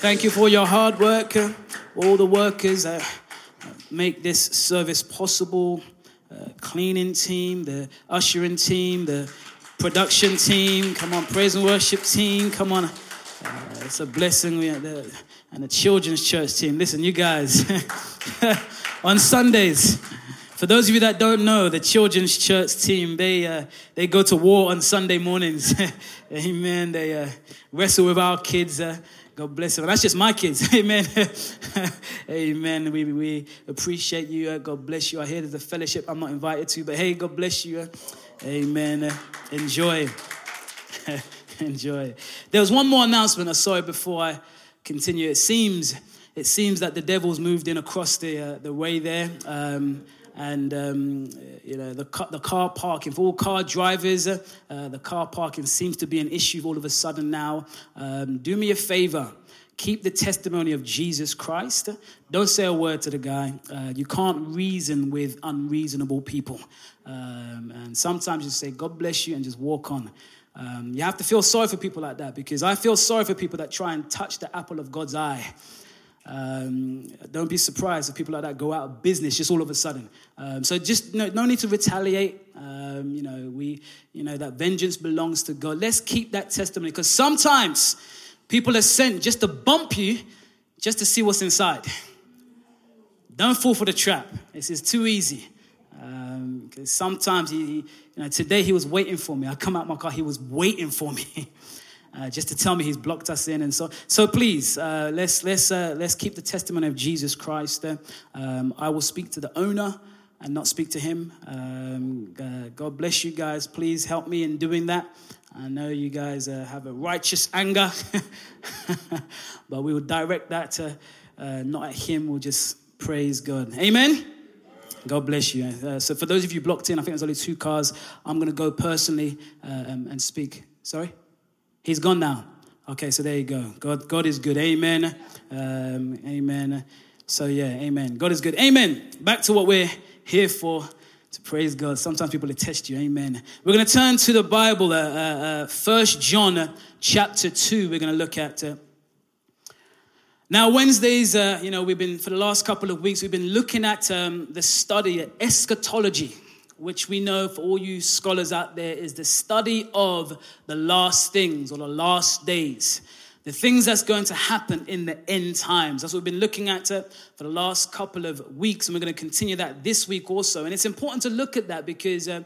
Thank you for your hard work, uh, all the workers that make this service possible. Uh, cleaning team, the ushering team, the production team. Come on, praise and worship team. Come on, uh, it's a blessing. We the, and the children's church team. Listen, you guys, on Sundays. For those of you that don't know, the children's church team they uh, they go to war on Sunday mornings. Amen. They uh, wrestle with our kids. Uh, God bless them. That's just my kids. Amen. Amen. We, we appreciate you. Uh, God bless you. I hear there's a fellowship I'm not invited to, but hey, God bless you. Uh, amen. Uh, enjoy. enjoy. There was one more announcement I saw before I continue. It seems it seems that the devil's moved in across the uh, the way there. Um, and um, you know the car, the car parking for all car drivers. Uh, the car parking seems to be an issue all of a sudden now. Um, do me a favor. Keep the testimony of Jesus Christ. Don't say a word to the guy. Uh, you can't reason with unreasonable people. Um, and sometimes you say, God bless you, and just walk on. Um, you have to feel sorry for people like that because I feel sorry for people that try and touch the apple of God's eye. Um, don't be surprised if people like that go out of business just all of a sudden. Um, so just no, no, need to retaliate. Um, you know, we, you know, that vengeance belongs to God. Let's keep that testimony because sometimes people are sent just to bump you, just to see what's inside. Don't fall for the trap. This is too easy. Because um, sometimes he, you know, today he was waiting for me. I come out my car, he was waiting for me. uh, just to tell me he's blocked us in and so so please uh, let's let's uh, let's keep the testimony of jesus christ um, i will speak to the owner and not speak to him um, uh, god bless you guys please help me in doing that i know you guys uh, have a righteous anger but we will direct that to uh, not at him we'll just praise god amen God bless you. Uh, so, for those of you blocked in, I think there's only two cars. I'm going to go personally uh, um, and speak. Sorry? He's gone now. Okay, so there you go. God, God is good. Amen. Um, amen. So yeah, amen. God is good. Amen. Back to what we're here for. To praise God. Sometimes people test you. Amen. We're going to turn to the Bible, uh, uh, First John, uh, chapter two. We're going to look at. Uh, now, Wednesdays, uh, you know, we've been for the last couple of weeks, we've been looking at um, the study of eschatology which we know for all you scholars out there is the study of the last things or the last days. The things that's going to happen in the end times. That's what we've been looking at uh, for the last couple of weeks, and we're going to continue that this week also. And it's important to look at that because uh,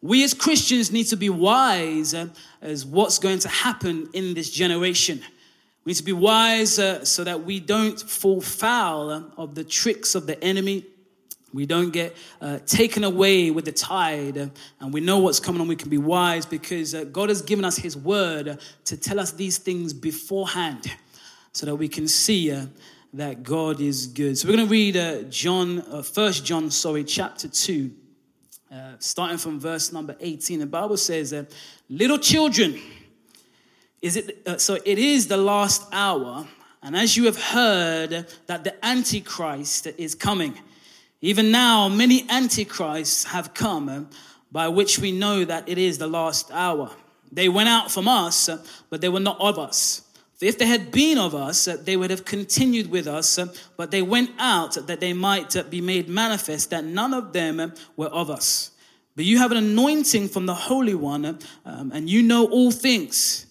we as Christians need to be wise uh, as what's going to happen in this generation. We need to be wise uh, so that we don't fall foul of the tricks of the enemy we don't get uh, taken away with the tide, uh, and we know what's coming on. We can be wise because uh, God has given us His word to tell us these things beforehand so that we can see uh, that God is good. So we're going to read uh, John, uh, First John, sorry, chapter 2, starting from verse number 18. The Bible says, Little children, is it, so it is the last hour, and as you have heard that the Antichrist is coming. Even now, many antichrists have come, uh, by which we know that it is the last hour. They went out from us, uh, but they were not of us. For if they had been of us, uh, they would have continued with us, but they went out that they might be made manifest that none of them were of us. But you have an anointing from the Holy One, um, and you know all things.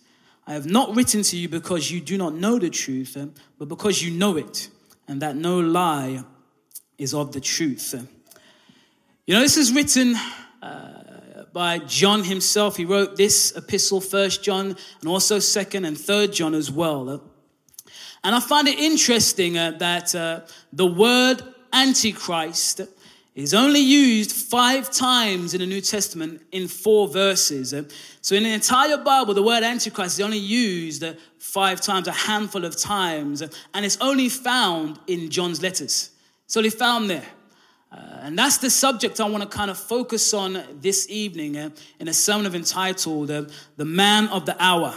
I have not written to you because you do not know the truth, but because you know it, and that no lie is of the truth. You know, this is written uh, by John himself. He wrote this epistle, First John, and also Second and Third John as well. And I find it interesting uh, that uh, the word Antichrist is only used five times in the New Testament in four verses. So in the entire Bible, the word Antichrist is only used five times, a handful of times, and it's only found in John's letters. So he found there. Uh, and that's the subject I want to kind of focus on this evening uh, in a sermon of entitled uh, The Man of the Hour.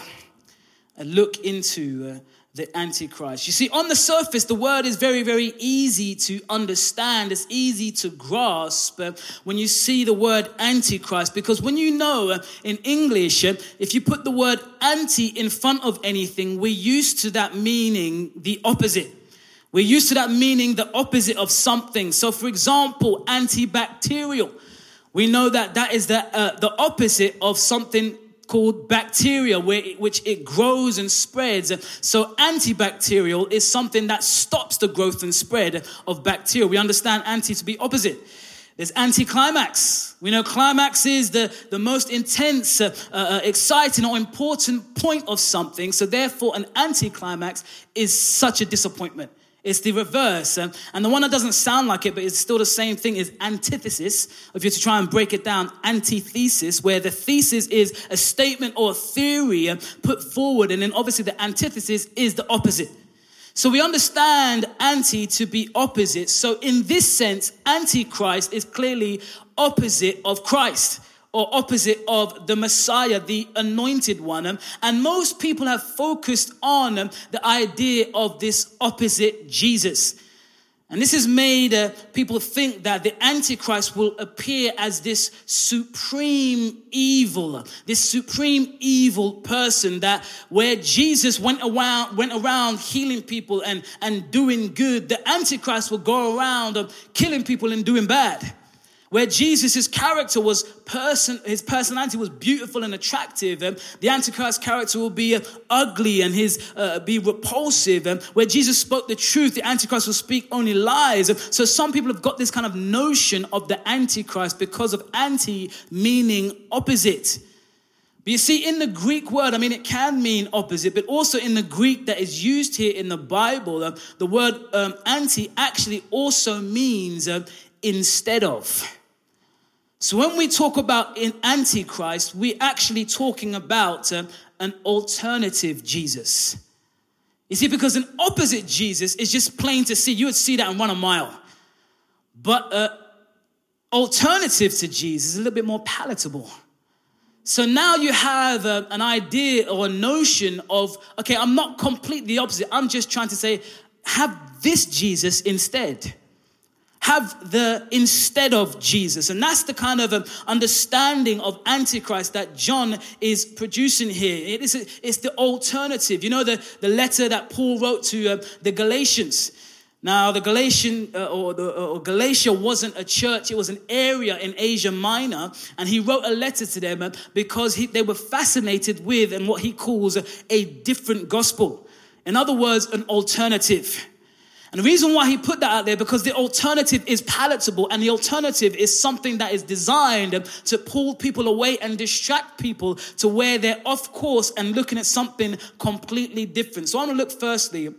A look into the Antichrist. You see, on the surface, the word is very, very easy to understand. It's easy to grasp uh, when you see the word Antichrist, because when you know uh, in English, uh, if you put the word anti in front of anything, we're used to that meaning the opposite. We're used to that meaning the opposite of something. So, for example, antibacterial. We know that that is the, uh, the opposite of something called bacteria, where it, which it grows and spreads. So antibacterial is something that stops the growth and spread of bacteria. We understand anti to be opposite. There's anticlimax. We know climax is the, the most intense, uh, uh, exciting, or important point of something. So, therefore, an anticlimax is such a disappointment. It's the reverse. And, and the one that doesn't sound like it, but it's still the same thing, is antithesis. If you're to try and break it down, antithesis, where the thesis is a statement or a theory um, put forward, and then obviously the antithesis is the opposite. So we understand anti to be opposite. So in this sense, antichrist is clearly opposite of Christ or opposite of the Messiah, the anointed one. And most people have focused on the idea of this opposite Jesus. And this has made uh, people think that the Antichrist will appear as this supreme evil, this supreme evil person that where Jesus went around, went around healing people and, and doing good, the Antichrist will go around uh, killing people and doing bad where Jesus' character was person, his personality was beautiful and attractive. and the Antichrist character will be uh, ugly and his uh, be repulsive. And where Jesus spoke the truth, the Antichrist will speak only lies. So some people have got this kind of notion of the Antichrist because of anti meaning opposite. But you see, in the Greek word, I mean, it can mean opposite, but also in the Greek that is used here in the Bible, the word um, anti actually also means uh, instead of. So when we talk about in Antichrist, we're actually talking about uh, an alternative Jesus. You see, because an opposite Jesus is just plain to see. You would see that and run a mile. But uh, alternative to Jesus is a little bit more palatable. So now you have uh, an idea or a notion of, okay, I'm not completely opposite. I'm just trying to say, have this Jesus instead have the instead of Jesus. And that's the kind of um, understanding of Antichrist that John is producing here. It is it's the alternative. You know, the, the letter that Paul wrote to uh, the Galatians. Now, the Galatian uh, or, the, or Galatia wasn't a church; it was an area in Asia Minor, and he wrote a letter to them uh, because he, they were fascinated with and what he calls a, a different gospel. In other words, an alternative. And the reason why he put that out there because the alternative is palatable and the alternative is something that is designed to pull people away and distract people to where they're off course and looking at something completely different. So I want to look firstly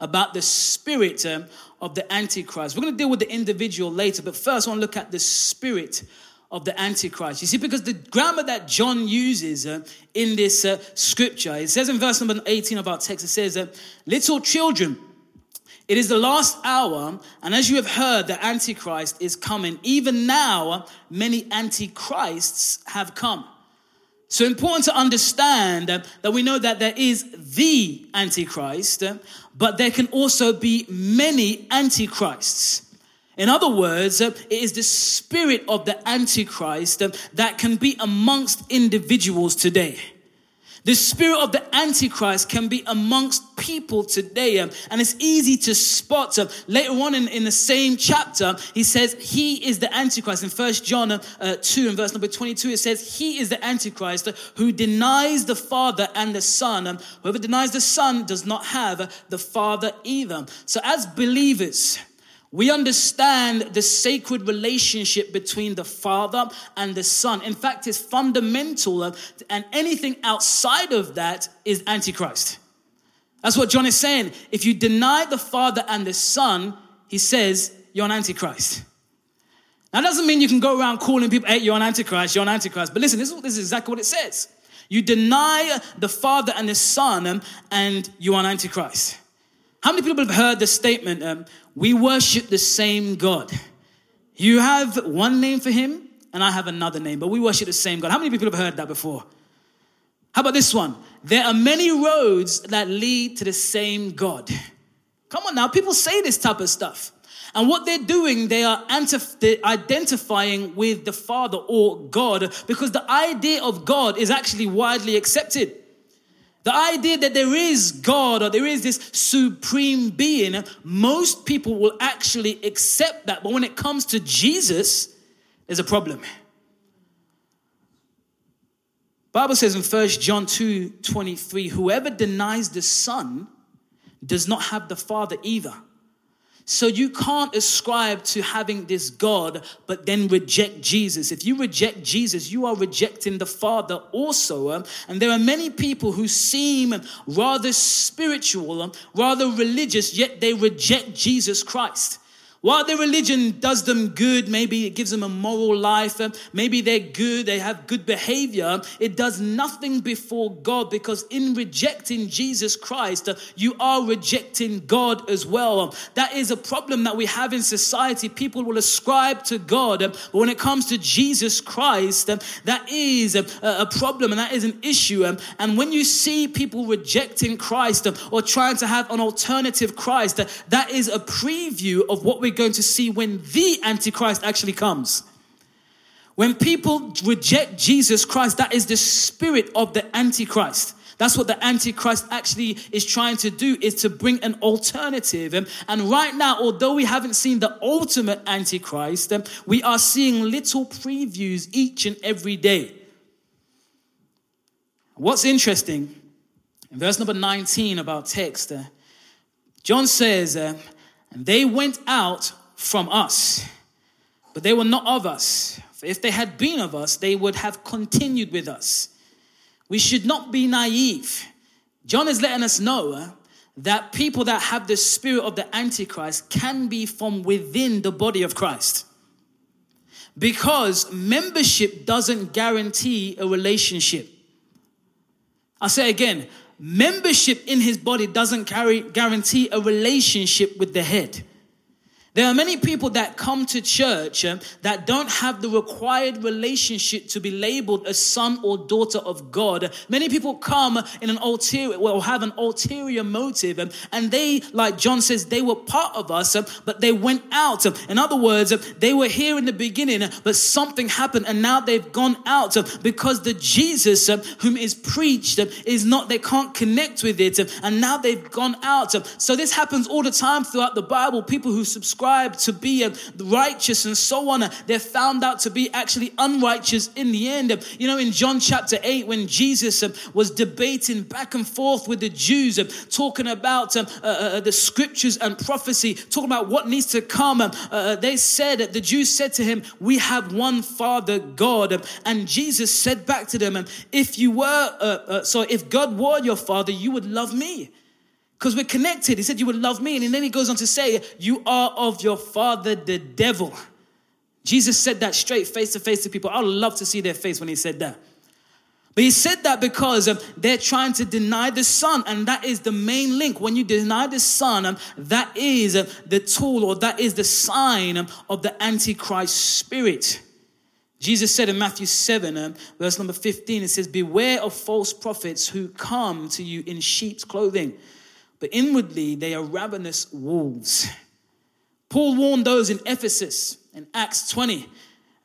about the spirit um, of the Antichrist. We're going to deal with the individual later, but first I want to look at the spirit of the Antichrist. You see, because the grammar that John uses uh, in this uh, scripture, it says in verse number 18 of our text, it says, uh, Little children, it is the last hour, and as you have heard, the Antichrist is coming. Even now, many Antichrists have come. So important to understand that we know that there is the Antichrist, but there can also be many Antichrists. In other words, it is the spirit of the Antichrist that can be amongst individuals today. The spirit of the Antichrist can be amongst people today, um, and it's easy to spot. Uh, later on in, in the same chapter, he says he is the Antichrist. In First John uh, 2 and verse number 22, it says he is the Antichrist who denies the Father and the Son. Um, whoever denies the Son does not have the Father either. So as believers, we understand the sacred relationship between the Father and the Son. In fact, it's fundamental, and anything outside of that is Antichrist. That's what John is saying. If you deny the Father and the Son, he says, you're an Antichrist. That doesn't mean you can go around calling people, hey, you're an Antichrist, you're an Antichrist. But listen, this is, this is exactly what it says. You deny the Father and the Son, um, and you are an Antichrist. How many people have heard the statement, um, we worship the same God? You have one name for him, and I have another name, but we worship the same God. How many people have heard that before? How about this one? There are many roads that lead to the same God. Come on now, people say this type of stuff. And what they're doing, they are identifying with the Father or God because the idea of God is actually widely accepted. The idea that there is God or there is this supreme being, most people will actually accept that. But when it comes to Jesus, there's a problem. Bible says in 1 John 2 23, whoever denies the Son does not have the Father either. So you can't ascribe to having this God, but then reject Jesus. If you reject Jesus, you are rejecting the Father also. Um, and there are many people who seem rather spiritual, um, rather religious, yet they reject Jesus Christ. While their religion does them good, maybe it gives them a moral life, uh, maybe they're good, they have good behavior, it does nothing before God because in rejecting Jesus Christ, uh, you are rejecting God as well. That is a problem that we have in society. People will ascribe to God, uh, but when it comes to Jesus Christ, that is a problem and that is an issue. Um, and when you see people rejecting Christ or trying to have an alternative Christ, that is a preview of what we're going to see when the Antichrist actually comes. When people reject Jesus Christ, that is the spirit of the Antichrist. That's what the Antichrist actually is trying to do, is to bring an alternative. And right now, although we haven't seen the ultimate Antichrist, we are seeing little previews each and every day. What's interesting, in verse number 19 about text, uh, John says, uh, and they went out from us, but they were not of us. For if they had been of us, they would have continued with us. We should not be naive. John is letting us know uh, that people that have the spirit of the Antichrist can be from within the body of Christ. Because membership doesn't guarantee a relationship. I'll say again membership in his body doesn't carry, guarantee a relationship with the head. There are many people that come to church um, that don't have the required relationship to be labeled a son or daughter of God. Many people come in an ulterior, well, have an ulterior motive, um, and they, like John says, they were part of us, um, but they went out. In other words, they were here in the beginning, but something happened, and now they've gone out because the Jesus whom is preached is not, they can't connect with it, and now they've gone out. So this happens all the time throughout the Bible. People who subscribe ascribed to be righteous and so on, they're found out to be actually unrighteous in the end. You know, in John chapter 8, when Jesus um, was debating back and forth with the Jews, um, talking about um, uh, uh, the scriptures and prophecy, talking about what needs to come, uh, they said, the Jews said to him, We have one Father, God. And Jesus said back to them, If you were, so if God were your Father, you would love me because we're connected. He said, You would love me. And then he goes on to say, You are of your father, the devil. Jesus said that straight face to face to people. I would love to see their face when he said that. But he said that because um, they're trying to deny the Son, and that is the main link. When you deny the Son, um, that is uh, the tool or that is the sign um, of the Antichrist spirit. Jesus said in Matthew 7, um, verse number 15, it says, Beware of false prophets who come to you in sheep's clothing but inwardly they are ravenous wolves. Paul warned those in Ephesus in Acts 20,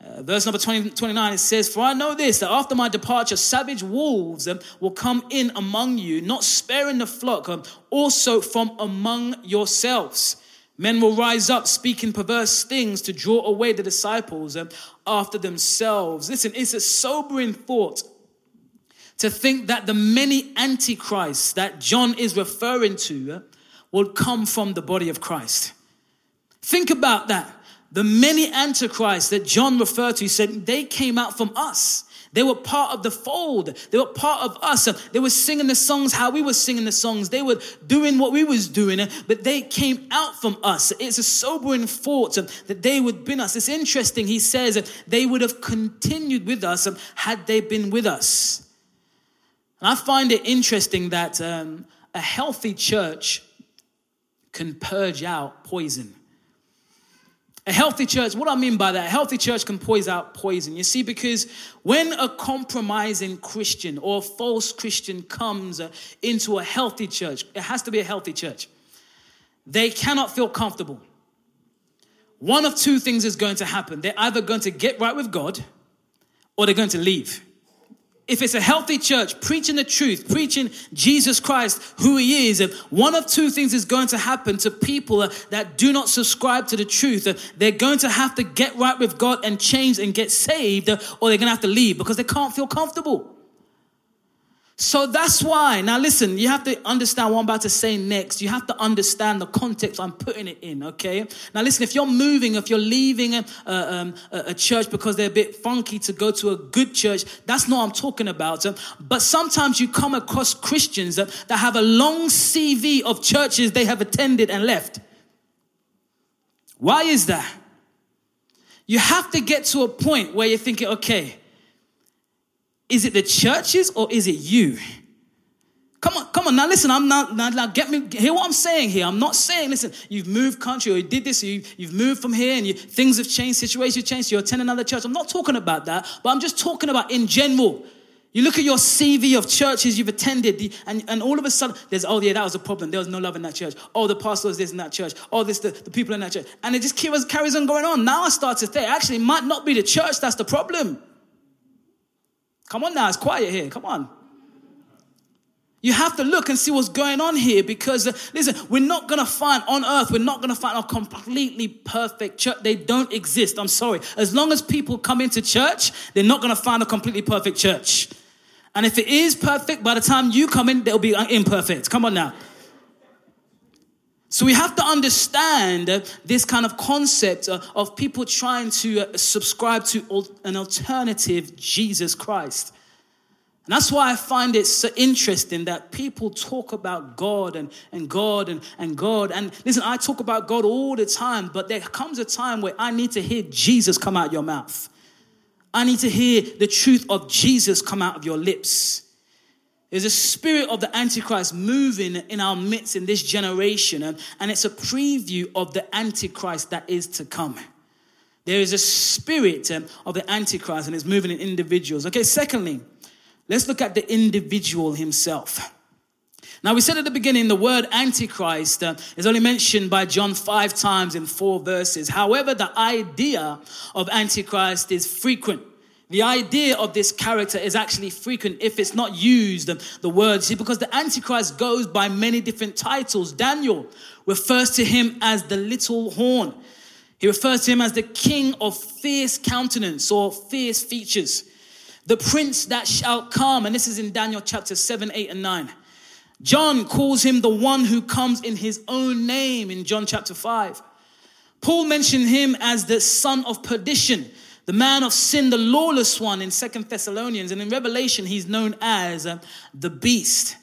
uh, verse number 20, 29, it says, For I know this, that after my departure, savage wolves um, will come in among you, not sparing the flock, um, also from among yourselves. Men will rise up speaking perverse things to draw away the disciples um, after themselves. Listen, it's a sobering thought to think that the many antichrists that John is referring to will come from the body of Christ. Think about that. The many antichrists that John referred to, he said they came out from us. They were part of the fold. They were part of us. They were singing the songs how we were singing the songs. They were doing what we was doing, but they came out from us. It's a sobering thought that they would been us. It's interesting. He says that they would have continued with us had they been with us. And I find it interesting that um, a healthy church can purge out poison. A healthy church, what I mean by that, a healthy church can poison out poison. You see, because when a compromising Christian or a false Christian comes uh, into a healthy church, it has to be a healthy church, they cannot feel comfortable. One of two things is going to happen. They're either going to get right with God or they're going to leave if it's a healthy church preaching the truth, preaching Jesus Christ, who he is, one of two things is going to happen to people that do not subscribe to the truth. They're going to have to get right with God and change and get saved, or they're going to have to leave because they can't feel comfortable. So that's why. Now, listen, you have to understand what I'm about to say next. You have to understand the context I'm putting it in, okay? Now, listen, if you're moving, if you're leaving a, um, a, a church because they're a bit funky to go to a good church, that's not what I'm talking about. But sometimes you come across Christians that have a long CV of churches they have attended and left. Why is that? You have to get to a point where you're thinking, okay, is it the churches or is it you? Come on, come on. Now listen, I'm not, now, now get me, hear what I'm saying here. I'm not saying, listen, you've moved country or you did this, you, you've moved from here and you, things have changed, situations changed, you attend another church. I'm not talking about that, but I'm just talking about in general. You look at your CV of churches you've attended, and, and all of a sudden, there's, oh, yeah, that was a problem. There was no love in that church. Oh, the pastor was this in that church. Oh, this, the, the people in that church. And it just carries, carries on going on. Now I start to think, actually, it might not be the church that's the problem. Come on now, it's quiet here. Come on. You have to look and see what's going on here because, uh, listen, we're not going to find on earth, we're not going to find a completely perfect church. They don't exist. I'm sorry. As long as people come into church, they're not going to find a completely perfect church. And if it is perfect, by the time you come in, they'll be imperfect. Come on now. So we have to understand this kind of concept of people trying to subscribe to an alternative Jesus Christ. And that's why I find it so interesting that people talk about God and, and God and, and God. And listen, I talk about God all the time, but there comes a time where I need to hear Jesus come out your mouth. I need to hear the truth of Jesus come out of your lips. There's a spirit of the Antichrist moving in our midst in this generation, and, and it's a preview of the Antichrist that is to come. There is a spirit um, of the Antichrist, and it's moving in individuals. Okay, secondly, let's look at the individual himself. Now, we said at the beginning the word Antichrist uh, is only mentioned by John five times in four verses. However, the idea of Antichrist is frequent. The idea of this character is actually frequent if it's not used, um, the word, see, because the Antichrist goes by many different titles. Daniel refers to him as the little horn. He refers to him as the king of fierce countenance or fierce features. The prince that shall come, and this is in Daniel chapter 7, 8, and 9. John calls him the one who comes in his own name in John chapter 5. Paul mentioned him as the son of perdition the man of sin, the lawless one in Second Thessalonians, and in Revelation, he's known as uh, the beast.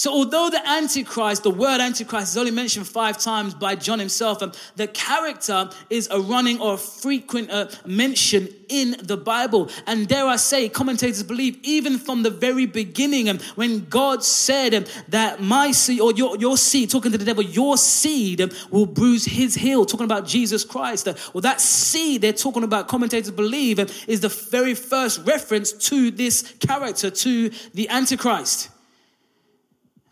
So, although the Antichrist, the word Antichrist, is only mentioned five times by John himself, um, the character is a running or a frequent uh, mention in the Bible. And dare I say, commentators believe even from the very beginning, um, when God said um, that my seed, or your, your seed, talking to the devil, your seed um, will bruise his heel, talking about Jesus Christ. Uh, well, that seed they're talking about, commentators believe, um, is the very first reference to this character, to the Antichrist.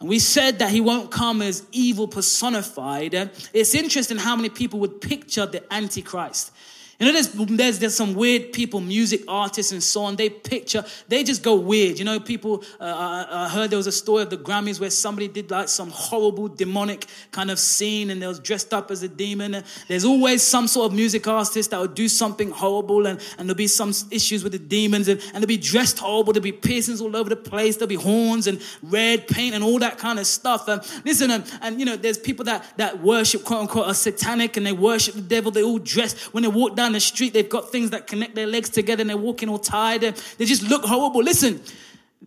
And we said that he won't come as evil personified. It's interesting how many people would picture the Antichrist. You know, there's, there's, there's some weird people, music artists and so on. They picture, they just go weird. You know, people, uh, I uh, uh, heard there was a story of the Grammys where somebody did like some horrible demonic kind of scene and they was dressed up as a demon. There's always some sort of music artist that would do something horrible and, and there'll be some issues with the demons and, and they'll be dressed horrible. There'll be piercings all over the place. There'll be horns and red paint and all that kind of stuff. And listen, and, and you know, there's people that, that worship, quote unquote, are satanic and they worship the devil. They all dress, when they walk down down the street, they've got things that connect their legs together and they're walking all tired and they just look horrible. Listen,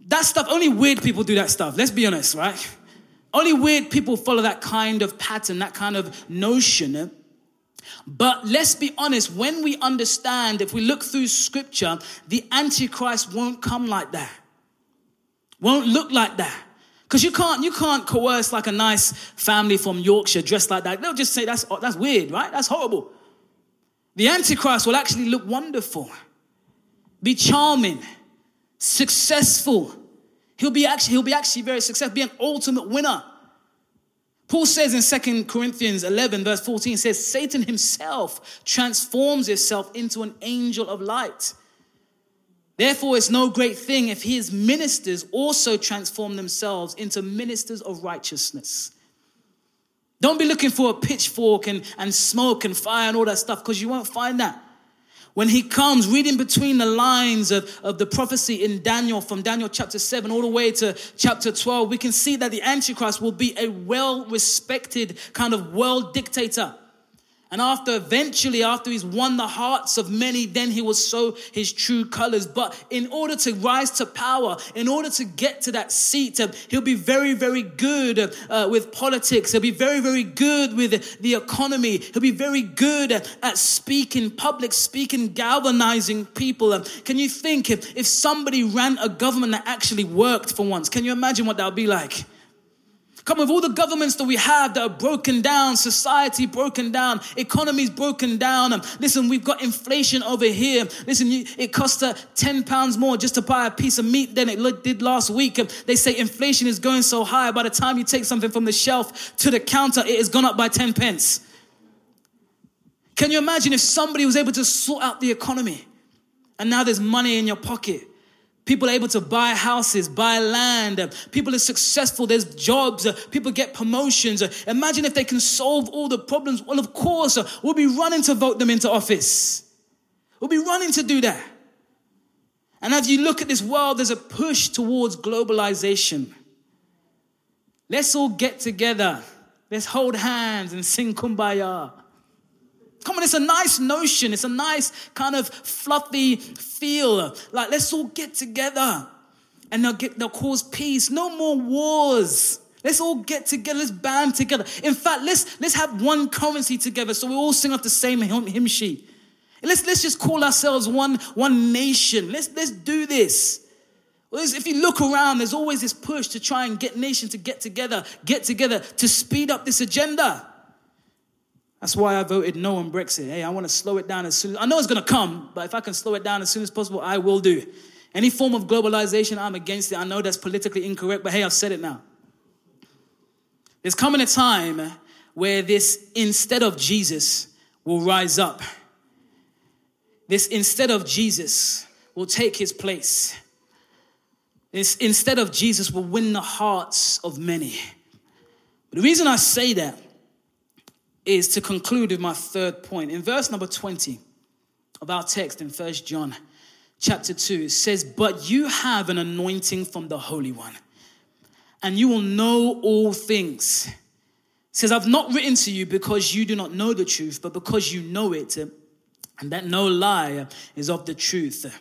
that stuff, only weird people do that stuff. Let's be honest, right? Only weird people follow that kind of pattern, that kind of notion. Eh? But let's be honest, when we understand, if we look through scripture, the Antichrist won't come like that. Won't look like that. Because you can't, you can't coerce like a nice family from Yorkshire dressed like that. They'll just say that's, that's weird, right? That's horrible. The Antichrist will actually look wonderful, be charming, successful. He'll be actually, he'll be actually very successful, be an ultimate winner. Paul says in 2 Corinthians 11, verse 14, says, Satan himself transforms himself into an angel of light. Therefore, it's no great thing if his ministers also transform themselves into ministers of righteousness. Don't be looking for a pitchfork and, and smoke and fire and all that stuff because you won't find that. When he comes, reading between the lines of, of the prophecy in Daniel, from Daniel chapter 7 all the way to chapter 12, we can see that the Antichrist will be a well respected kind of world dictator. And after eventually, after he's won the hearts of many, then he will show his true colors. But in order to rise to power, in order to get to that seat, uh, he'll be very, very good uh, with politics. He'll be very, very good with the economy. He'll be very good at speaking, public speaking, galvanizing people. Um, can you think if, if somebody ran a government that actually worked for once? Can you imagine what that would be like? Come with all the governments that we have that are broken down, society broken down, economies broken down. Um, listen, we've got inflation over here. Listen, it costs uh, 10 pounds more just to buy a piece of meat than it did last week. They say inflation is going so high. By the time you take something from the shelf to the counter, it has gone up by 10 pence. Can you imagine if somebody was able to sort out the economy and now there's money in your pocket? People are able to buy houses, buy land. People are successful. There's jobs. People get promotions. Imagine if they can solve all the problems. Well, of course, we'll be running to vote them into office. We'll be running to do that. And as you look at this world, there's a push towards globalization. Let's all get together. Let's hold hands and sing kumbaya. Come on, it's a nice notion. It's a nice kind of fluffy feel. Like, let's all get together and they'll, get, they'll cause peace. No more wars. Let's all get together. Let's band together. In fact, let's, let's have one currency together so we all sing off the same hymn, sheet. Let's, let's just call ourselves one, one nation. Let's, let's do this. If you look around, there's always this push to try and get nations to get together, get together to speed up this agenda. That's why I voted no on Brexit. Hey, I want to slow it down as soon as I know it's going to come, but if I can slow it down as soon as possible, I will do. Any form of globalization, I'm against it. I know that's politically incorrect, but hey, I've said it now. There's coming a time where this instead of Jesus will rise up. This instead of Jesus will take his place. This instead of Jesus will win the hearts of many. The reason I say that is to conclude with my third point. In verse number 20 of our text in First John chapter 2, it says, But you have an anointing from the Holy One, and you will know all things. It says, I've not written to you because you do not know the truth, but because you know it, and that no lie is of the truth.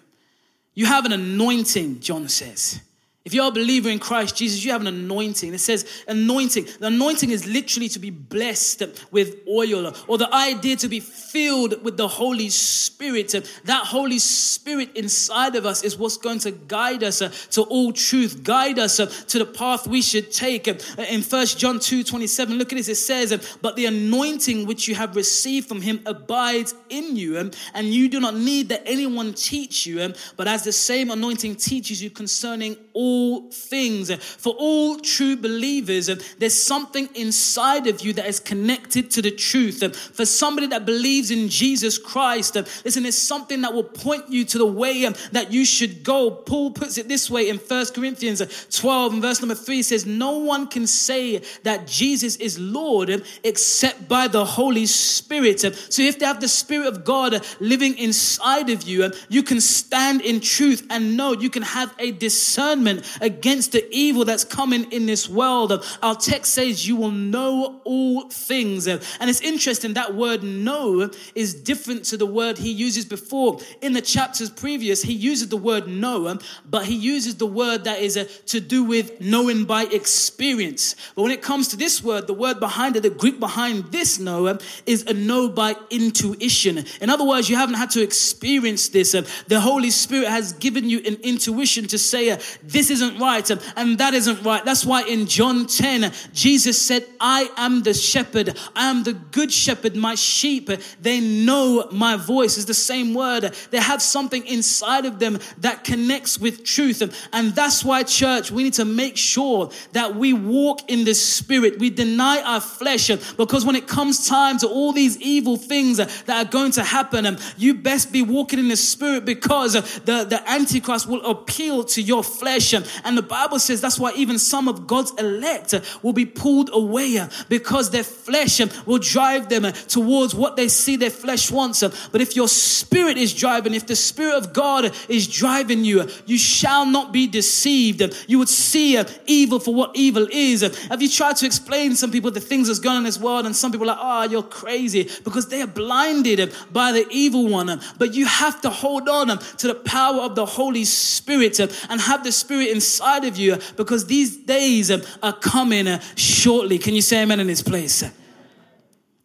You have an anointing, John says. If you're a believer in Christ Jesus, you have an anointing. It says anointing. The anointing is literally to be blessed with oil or the idea to be filled with the Holy Spirit. That Holy Spirit inside of us is what's going to guide us to all truth, guide us to the path we should take. In 1 John 2 27, look at this. It says, But the anointing which you have received from him abides in you, and you do not need that anyone teach you, but as the same anointing teaches you concerning all all things. For all true believers, there's something inside of you that is connected to the truth. For somebody that believes in Jesus Christ, listen, it's something that will point you to the way that you should go. Paul puts it this way in 1 Corinthians 12 and verse number 3 says, No one can say that Jesus is Lord except by the Holy Spirit. So if they have the Spirit of God living inside of you, you can stand in truth and know you can have a discernment against the evil that's coming in this world. Our text says you will know all things. And it's interesting that word know is different to the word he uses before. In the chapters previous, he uses the word know, but he uses the word that is uh, to do with knowing by experience. But when it comes to this word, the word behind it, the Greek behind this know is a know by intuition. In other words, you haven't had to experience this. The Holy Spirit has given you an intuition to say, uh, this isn't right um, and that isn't right. That's why in John 10, Jesus said, I am the shepherd. I am the good shepherd. My sheep, they know my voice. Is the same word. They have something inside of them that connects with truth. And that's why, church, we need to make sure that we walk in the spirit. We deny our flesh um, because when it comes time to all these evil things that are going to happen, um, you best be walking in the spirit because uh, the, the Antichrist will appeal to your flesh. And the Bible says that's why even some of God's elect will be pulled away uh, because their flesh uh, will drive them uh, towards what they see their flesh wants. But if your spirit is driving, if the spirit of God is driving you, you shall not be deceived. You would see evil for what evil is. Have you tried to explain to some people the things that's going on in this world and some people are like, oh, you're crazy because they are blinded by the evil one. But you have to hold on to the power of the Holy Spirit and have the Spirit inside of you because these days are coming shortly. Can you say amen in this place? It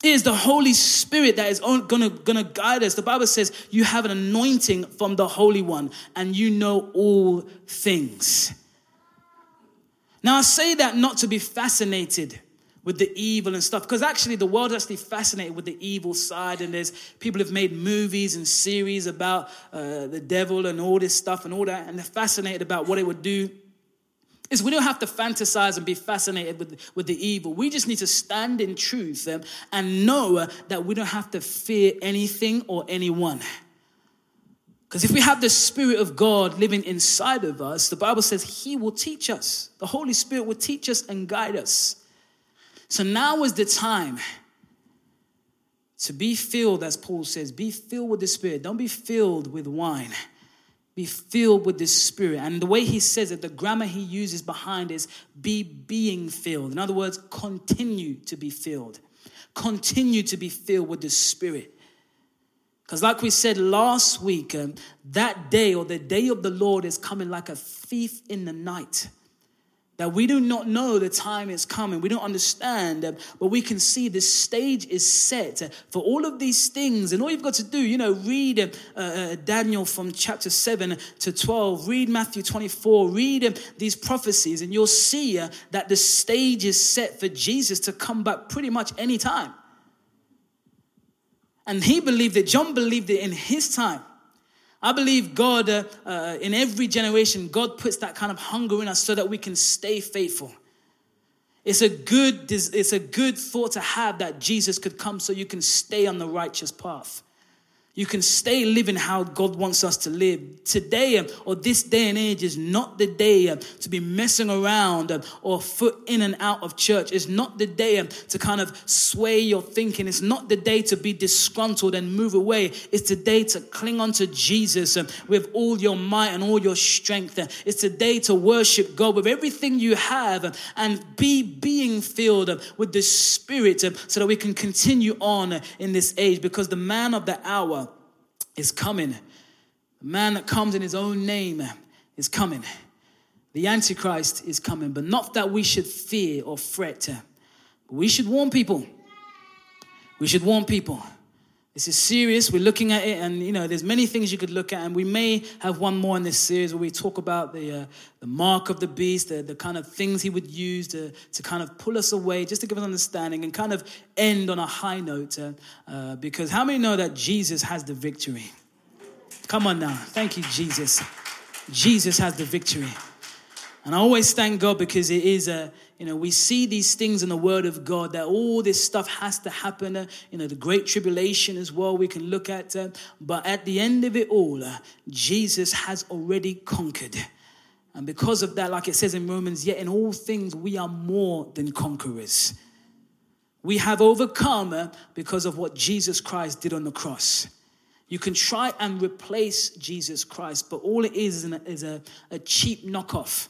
is the Holy Spirit that is gonna, gonna guide us. The Bible says you have an anointing from the Holy One and you know all things. Now, I say that not to be fascinated with the evil and stuff, because actually the world is actually fascinated with the evil side, and there's people have made movies and series about uh, the devil and all this stuff and all that, and they're fascinated about what it would do is we don't have to fantasize and be fascinated with, with the evil. We just need to stand in truth um, and know that we don't have to fear anything or anyone. Because if we have the Spirit of God living inside of us, the Bible says He will teach us. The Holy Spirit will teach us and guide us. So now is the time to be filled, as Paul says, be filled with the Spirit. Don't be filled with wine be filled with the Spirit. And the way he says it, the grammar he uses behind is be being filled. In other words, continue to be filled. Continue to be filled with the Spirit. Because, like we said last week, um, that day or the day of the Lord is coming like a thief in the night that we do not know the time is coming. We don't understand, uh, but we can see the stage is set for all of these things. And all you've got to do, you know, read uh, uh, Daniel from chapter 7 to 12, read Matthew 24, read uh, these prophecies, and you'll see uh, that the stage is set for Jesus to come back pretty much any time. And he believed it, John believed it in his time. I believe God, uh, uh, in every generation, God puts that kind of hunger in us so that we can stay faithful. It's a good, it's a good thought to have that Jesus could come so you can stay on the righteous path. You can stay living how God wants us to live. Today um, or this day and age is not the day um, to be messing around um, or foot in and out of church. It's not the day to kind of sway your thinking. It's not the day to be disgruntled and move away. It's the day to cling onto Jesus with all your might and all your strength. It's the day to worship God with everything you have and be being filled with the Spirit so that we can continue on in this age because the man of the hour is coming. The man that comes in his own name is coming. The Antichrist is coming, but not that we should fear or fret. But we should warn people. We should warn people. This is serious. We're looking at it, and you know, there's many things you could look at, and we may have one more in this series where we talk about the uh, the mark of the beast, the, the kind of things he would use to to kind of pull us away, just to give us understanding, and kind of end on a high note. Uh, uh, because how many know that Jesus has the victory? Come on now, thank you, Jesus. Jesus has the victory, and I always thank God because it is a you know, we see these things in the Word of God that all this stuff has to happen. Uh, you know, the Great Tribulation as well, we can look at. Uh, but at the end of it all, uh, Jesus has already conquered. And because of that, like it says in Romans, yet in all things we are more than conquerors. We have overcome because of what Jesus Christ did on the cross. You can try and replace Jesus Christ, but all it is is, is a, a cheap knockoff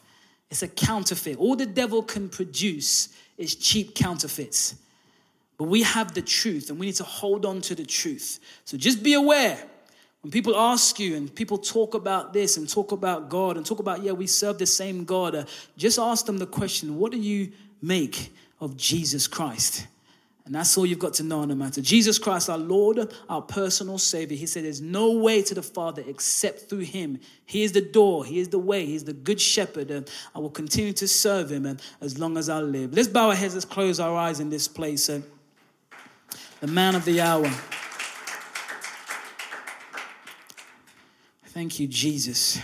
it's a counterfeit. All the devil can produce is cheap counterfeits. But we have the truth and we need to hold on to the truth. So just be aware when people ask you and people talk about this and talk about God and talk about, yeah, we serve the same God, uh, just ask them the question what do you make of Jesus Christ? And that's all you've got to know on the matter. Jesus Christ, our Lord, our personal Savior, He said, There's no way to the Father except through Him. He is the door, He is the way, He is the good shepherd, and I will continue to serve Him and as long as I live. Let's bow our heads, let's close our eyes in this place. And the man of the hour. Thank you, Jesus.